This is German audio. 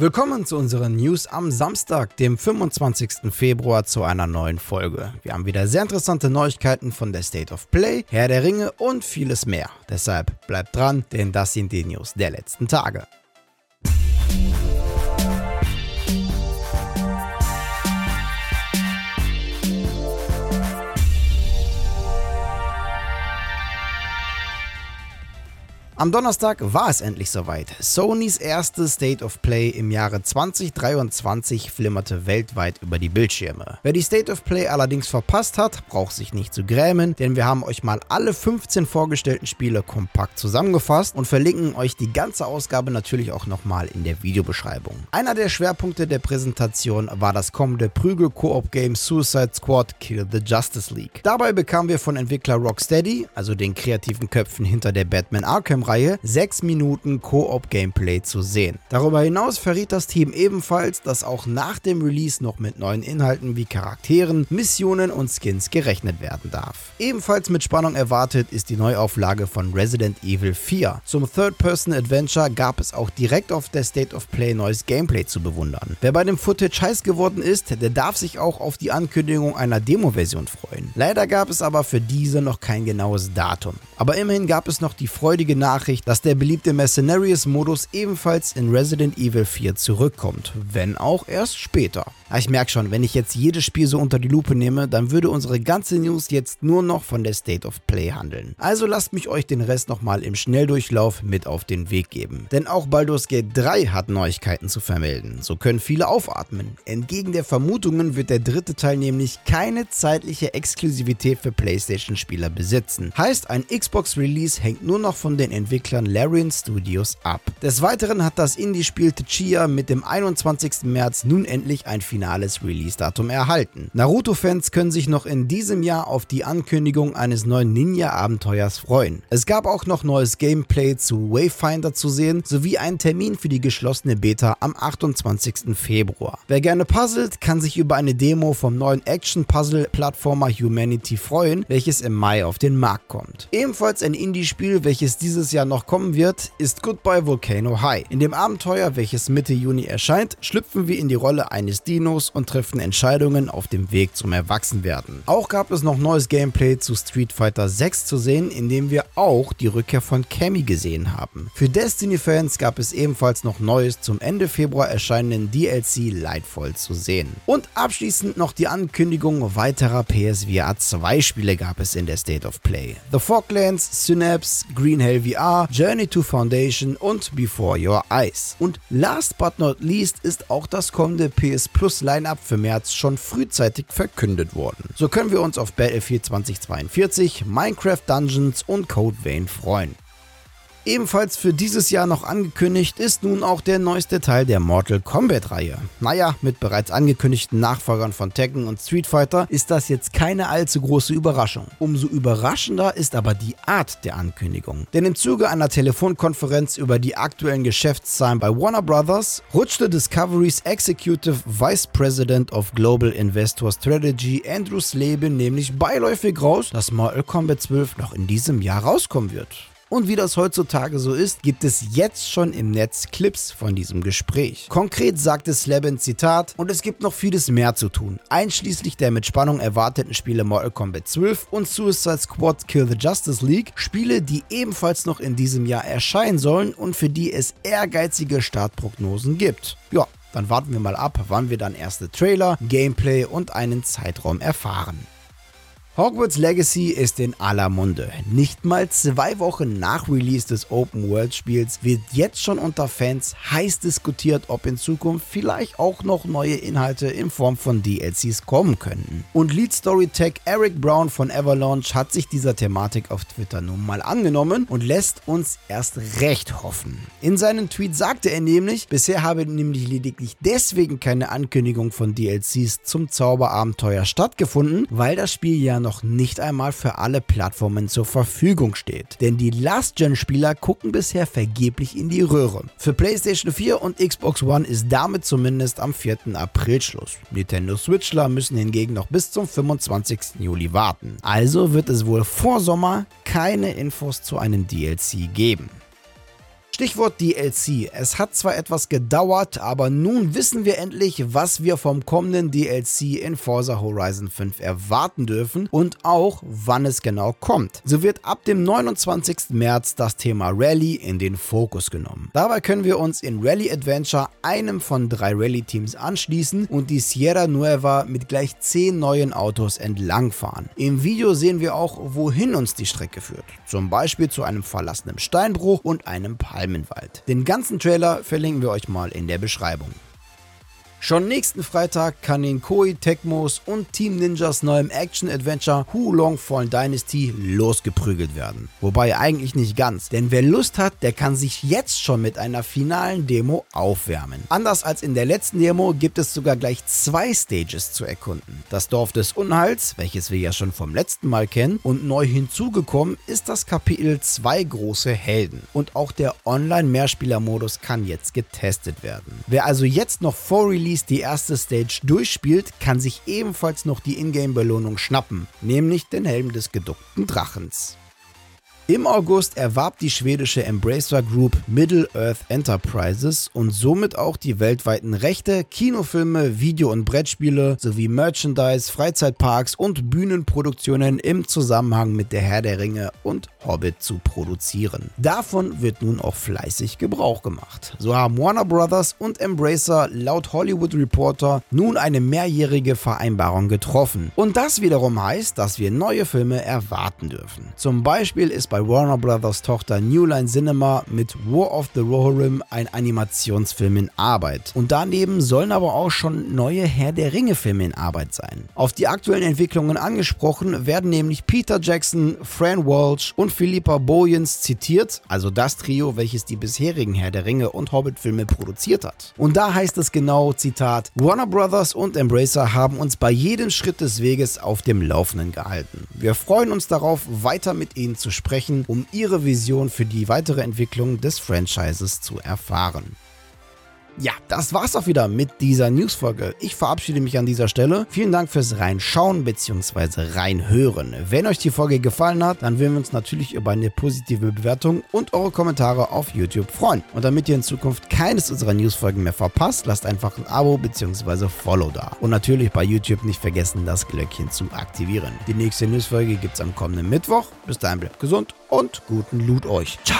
Willkommen zu unseren News am Samstag, dem 25. Februar, zu einer neuen Folge. Wir haben wieder sehr interessante Neuigkeiten von der State of Play, Herr der Ringe und vieles mehr. Deshalb bleibt dran, denn das sind die News der letzten Tage. Am Donnerstag war es endlich soweit. Sonys erste State of Play im Jahre 2023 flimmerte weltweit über die Bildschirme. Wer die State of Play allerdings verpasst hat, braucht sich nicht zu grämen, denn wir haben euch mal alle 15 vorgestellten Spiele kompakt zusammengefasst und verlinken euch die ganze Ausgabe natürlich auch nochmal in der Videobeschreibung. Einer der Schwerpunkte der Präsentation war das kommende Prügel-Koop-Game Suicide Squad Kill the Justice League. Dabei bekamen wir von Entwickler Rocksteady, also den kreativen Köpfen hinter der Batman Arkham Reihe 6 Minuten Koop-Gameplay zu sehen. Darüber hinaus verriet das Team ebenfalls, dass auch nach dem Release noch mit neuen Inhalten wie Charakteren, Missionen und Skins gerechnet werden darf. Ebenfalls mit Spannung erwartet ist die Neuauflage von Resident Evil 4. Zum Third-Person-Adventure gab es auch direkt auf der State of Play neues Gameplay zu bewundern. Wer bei dem Footage heiß geworden ist, der darf sich auch auf die Ankündigung einer Demo-Version freuen. Leider gab es aber für diese noch kein genaues Datum. Aber immerhin gab es noch die freudige Nachricht, Nachricht, dass der beliebte Mercenaries-Modus ebenfalls in Resident Evil 4 zurückkommt, wenn auch erst später. Aber ich merke schon, wenn ich jetzt jedes Spiel so unter die Lupe nehme, dann würde unsere ganze News jetzt nur noch von der State of Play handeln. Also lasst mich euch den Rest nochmal im Schnelldurchlauf mit auf den Weg geben. Denn auch Baldur's Gate 3 hat Neuigkeiten zu vermelden. So können viele aufatmen. Entgegen der Vermutungen wird der dritte Teil nämlich keine zeitliche Exklusivität für PlayStation-Spieler besitzen. Heißt, ein Xbox-Release hängt nur noch von den Entwicklern Larian Studios ab. Des Weiteren hat das Indie-Spiel Tchia mit dem 21. März nun endlich ein Finale finales Release-Datum erhalten. Naruto-Fans können sich noch in diesem Jahr auf die Ankündigung eines neuen Ninja-Abenteuers freuen. Es gab auch noch neues Gameplay zu Wayfinder zu sehen, sowie einen Termin für die geschlossene Beta am 28. Februar. Wer gerne puzzelt, kann sich über eine Demo vom neuen Action-Puzzle-Plattformer Humanity freuen, welches im Mai auf den Markt kommt. Ebenfalls ein Indie-Spiel, welches dieses Jahr noch kommen wird, ist Goodbye Volcano High. In dem Abenteuer, welches Mitte Juni erscheint, schlüpfen wir in die Rolle eines Dino Casinos und treffen Entscheidungen auf dem Weg zum Erwachsenwerden. Auch gab es noch neues Gameplay zu Street Fighter 6 zu sehen, in dem wir auch die Rückkehr von Cammy gesehen haben. Für Destiny-Fans gab es ebenfalls noch Neues zum Ende Februar erscheinenden DLC Lightfall zu sehen. Und abschließend noch die Ankündigung weiterer PSVR 2 Spiele gab es in der State of Play. The Foglands, Synapse, Green Hell VR, Journey to Foundation und Before Your Eyes. Und last but not least ist auch das kommende PS Plus Line-Up für März schon frühzeitig verkündet worden. So können wir uns auf Battlefield 2042, Minecraft Dungeons und Code Vein freuen. Ebenfalls für dieses Jahr noch angekündigt ist nun auch der neueste Teil der Mortal Kombat-Reihe. Naja, mit bereits angekündigten Nachfolgern von Tekken und Street Fighter ist das jetzt keine allzu große Überraschung. Umso überraschender ist aber die Art der Ankündigung. Denn im Zuge einer Telefonkonferenz über die aktuellen Geschäftszahlen bei Warner Brothers rutschte Discovery's Executive Vice President of Global Investor Strategy Andrew Sleben nämlich beiläufig raus, dass Mortal Kombat 12 noch in diesem Jahr rauskommen wird. Und wie das heutzutage so ist, gibt es jetzt schon im Netz Clips von diesem Gespräch. Konkret sagte Slabin Zitat, und es gibt noch vieles mehr zu tun, einschließlich der mit Spannung erwarteten Spiele Mortal Kombat 12 und Suicide Squad Kill the Justice League, Spiele, die ebenfalls noch in diesem Jahr erscheinen sollen und für die es ehrgeizige Startprognosen gibt. Ja, dann warten wir mal ab, wann wir dann erste Trailer, Gameplay und einen Zeitraum erfahren. Hogwarts Legacy ist in aller Munde. Nicht mal zwei Wochen nach Release des Open-World-Spiels wird jetzt schon unter Fans heiß diskutiert, ob in Zukunft vielleicht auch noch neue Inhalte in Form von DLCs kommen könnten. Und Lead Story Tech Eric Brown von Avalanche hat sich dieser Thematik auf Twitter nun mal angenommen und lässt uns erst recht hoffen. In seinem Tweet sagte er nämlich, bisher habe nämlich lediglich deswegen keine Ankündigung von DLCs zum Zauberabenteuer stattgefunden, weil das Spiel ja noch noch nicht einmal für alle Plattformen zur Verfügung steht. Denn die Last-Gen-Spieler gucken bisher vergeblich in die Röhre. Für PlayStation 4 und Xbox One ist damit zumindest am 4. April Schluss. Nintendo Switchler müssen hingegen noch bis zum 25. Juli warten. Also wird es wohl vor Sommer keine Infos zu einem DLC geben. Stichwort DLC. Es hat zwar etwas gedauert, aber nun wissen wir endlich, was wir vom kommenden DLC in Forza Horizon 5 erwarten dürfen und auch, wann es genau kommt. So wird ab dem 29. März das Thema Rallye in den Fokus genommen. Dabei können wir uns in Rally Adventure einem von drei Rallye-Teams anschließen und die Sierra Nueva mit gleich 10 neuen Autos entlangfahren. Im Video sehen wir auch, wohin uns die Strecke führt. Zum Beispiel zu einem verlassenen Steinbruch und einem Palmenwald. Den ganzen Trailer verlinken wir euch mal in der Beschreibung. Schon nächsten Freitag kann in Koei Tecmos und Team Ninjas neuem Action-Adventure Hu Long Fallen Dynasty losgeprügelt werden. Wobei eigentlich nicht ganz, denn wer Lust hat, der kann sich jetzt schon mit einer finalen Demo aufwärmen. Anders als in der letzten Demo gibt es sogar gleich zwei Stages zu erkunden. Das Dorf des Unheils, welches wir ja schon vom letzten Mal kennen, und neu hinzugekommen ist das Kapitel zwei große Helden. Und auch der Online-Mehrspieler-Modus kann jetzt getestet werden. Wer also jetzt noch vor Release Release die erste Stage durchspielt, kann sich ebenfalls noch die Ingame-Belohnung schnappen, nämlich den Helm des geduckten Drachens. Im August erwarb die schwedische Embracer Group Middle-earth Enterprises und somit auch die weltweiten Rechte, Kinofilme, Video- und Brettspiele sowie Merchandise, Freizeitparks und Bühnenproduktionen im Zusammenhang mit der Herr der Ringe und Hobbit zu produzieren. Davon wird nun auch fleißig Gebrauch gemacht. So haben Warner Brothers und Embracer laut Hollywood Reporter nun eine mehrjährige Vereinbarung getroffen. Und das wiederum heißt, dass wir neue Filme erwarten dürfen. Zum Beispiel ist bei bei Warner Brothers Tochter New Line Cinema mit War of the Rohirrim ein Animationsfilm in Arbeit. Und daneben sollen aber auch schon neue Herr der Ringe Filme in Arbeit sein. Auf die aktuellen Entwicklungen angesprochen werden nämlich Peter Jackson, Fran Walsh und Philippa Boyens zitiert, also das Trio, welches die bisherigen Herr der Ringe und Hobbit Filme produziert hat. Und da heißt es genau, Zitat, Warner Brothers und Embracer haben uns bei jedem Schritt des Weges auf dem Laufenden gehalten. Wir freuen uns darauf, weiter mit ihnen zu sprechen sprechen, um ihre Vision für die weitere Entwicklung des Franchises zu erfahren. Ja, das war's auch wieder mit dieser Newsfolge. Ich verabschiede mich an dieser Stelle. Vielen Dank fürs Reinschauen bzw. Reinhören. Wenn euch die Folge gefallen hat, dann würden wir uns natürlich über eine positive Bewertung und eure Kommentare auf YouTube freuen. Und damit ihr in Zukunft keines unserer Newsfolgen mehr verpasst, lasst einfach ein Abo bzw. Follow da. Und natürlich bei YouTube nicht vergessen, das Glöckchen zu aktivieren. Die nächste Newsfolge gibt's am kommenden Mittwoch. Bis dahin bleibt gesund und guten Loot euch. Ciao.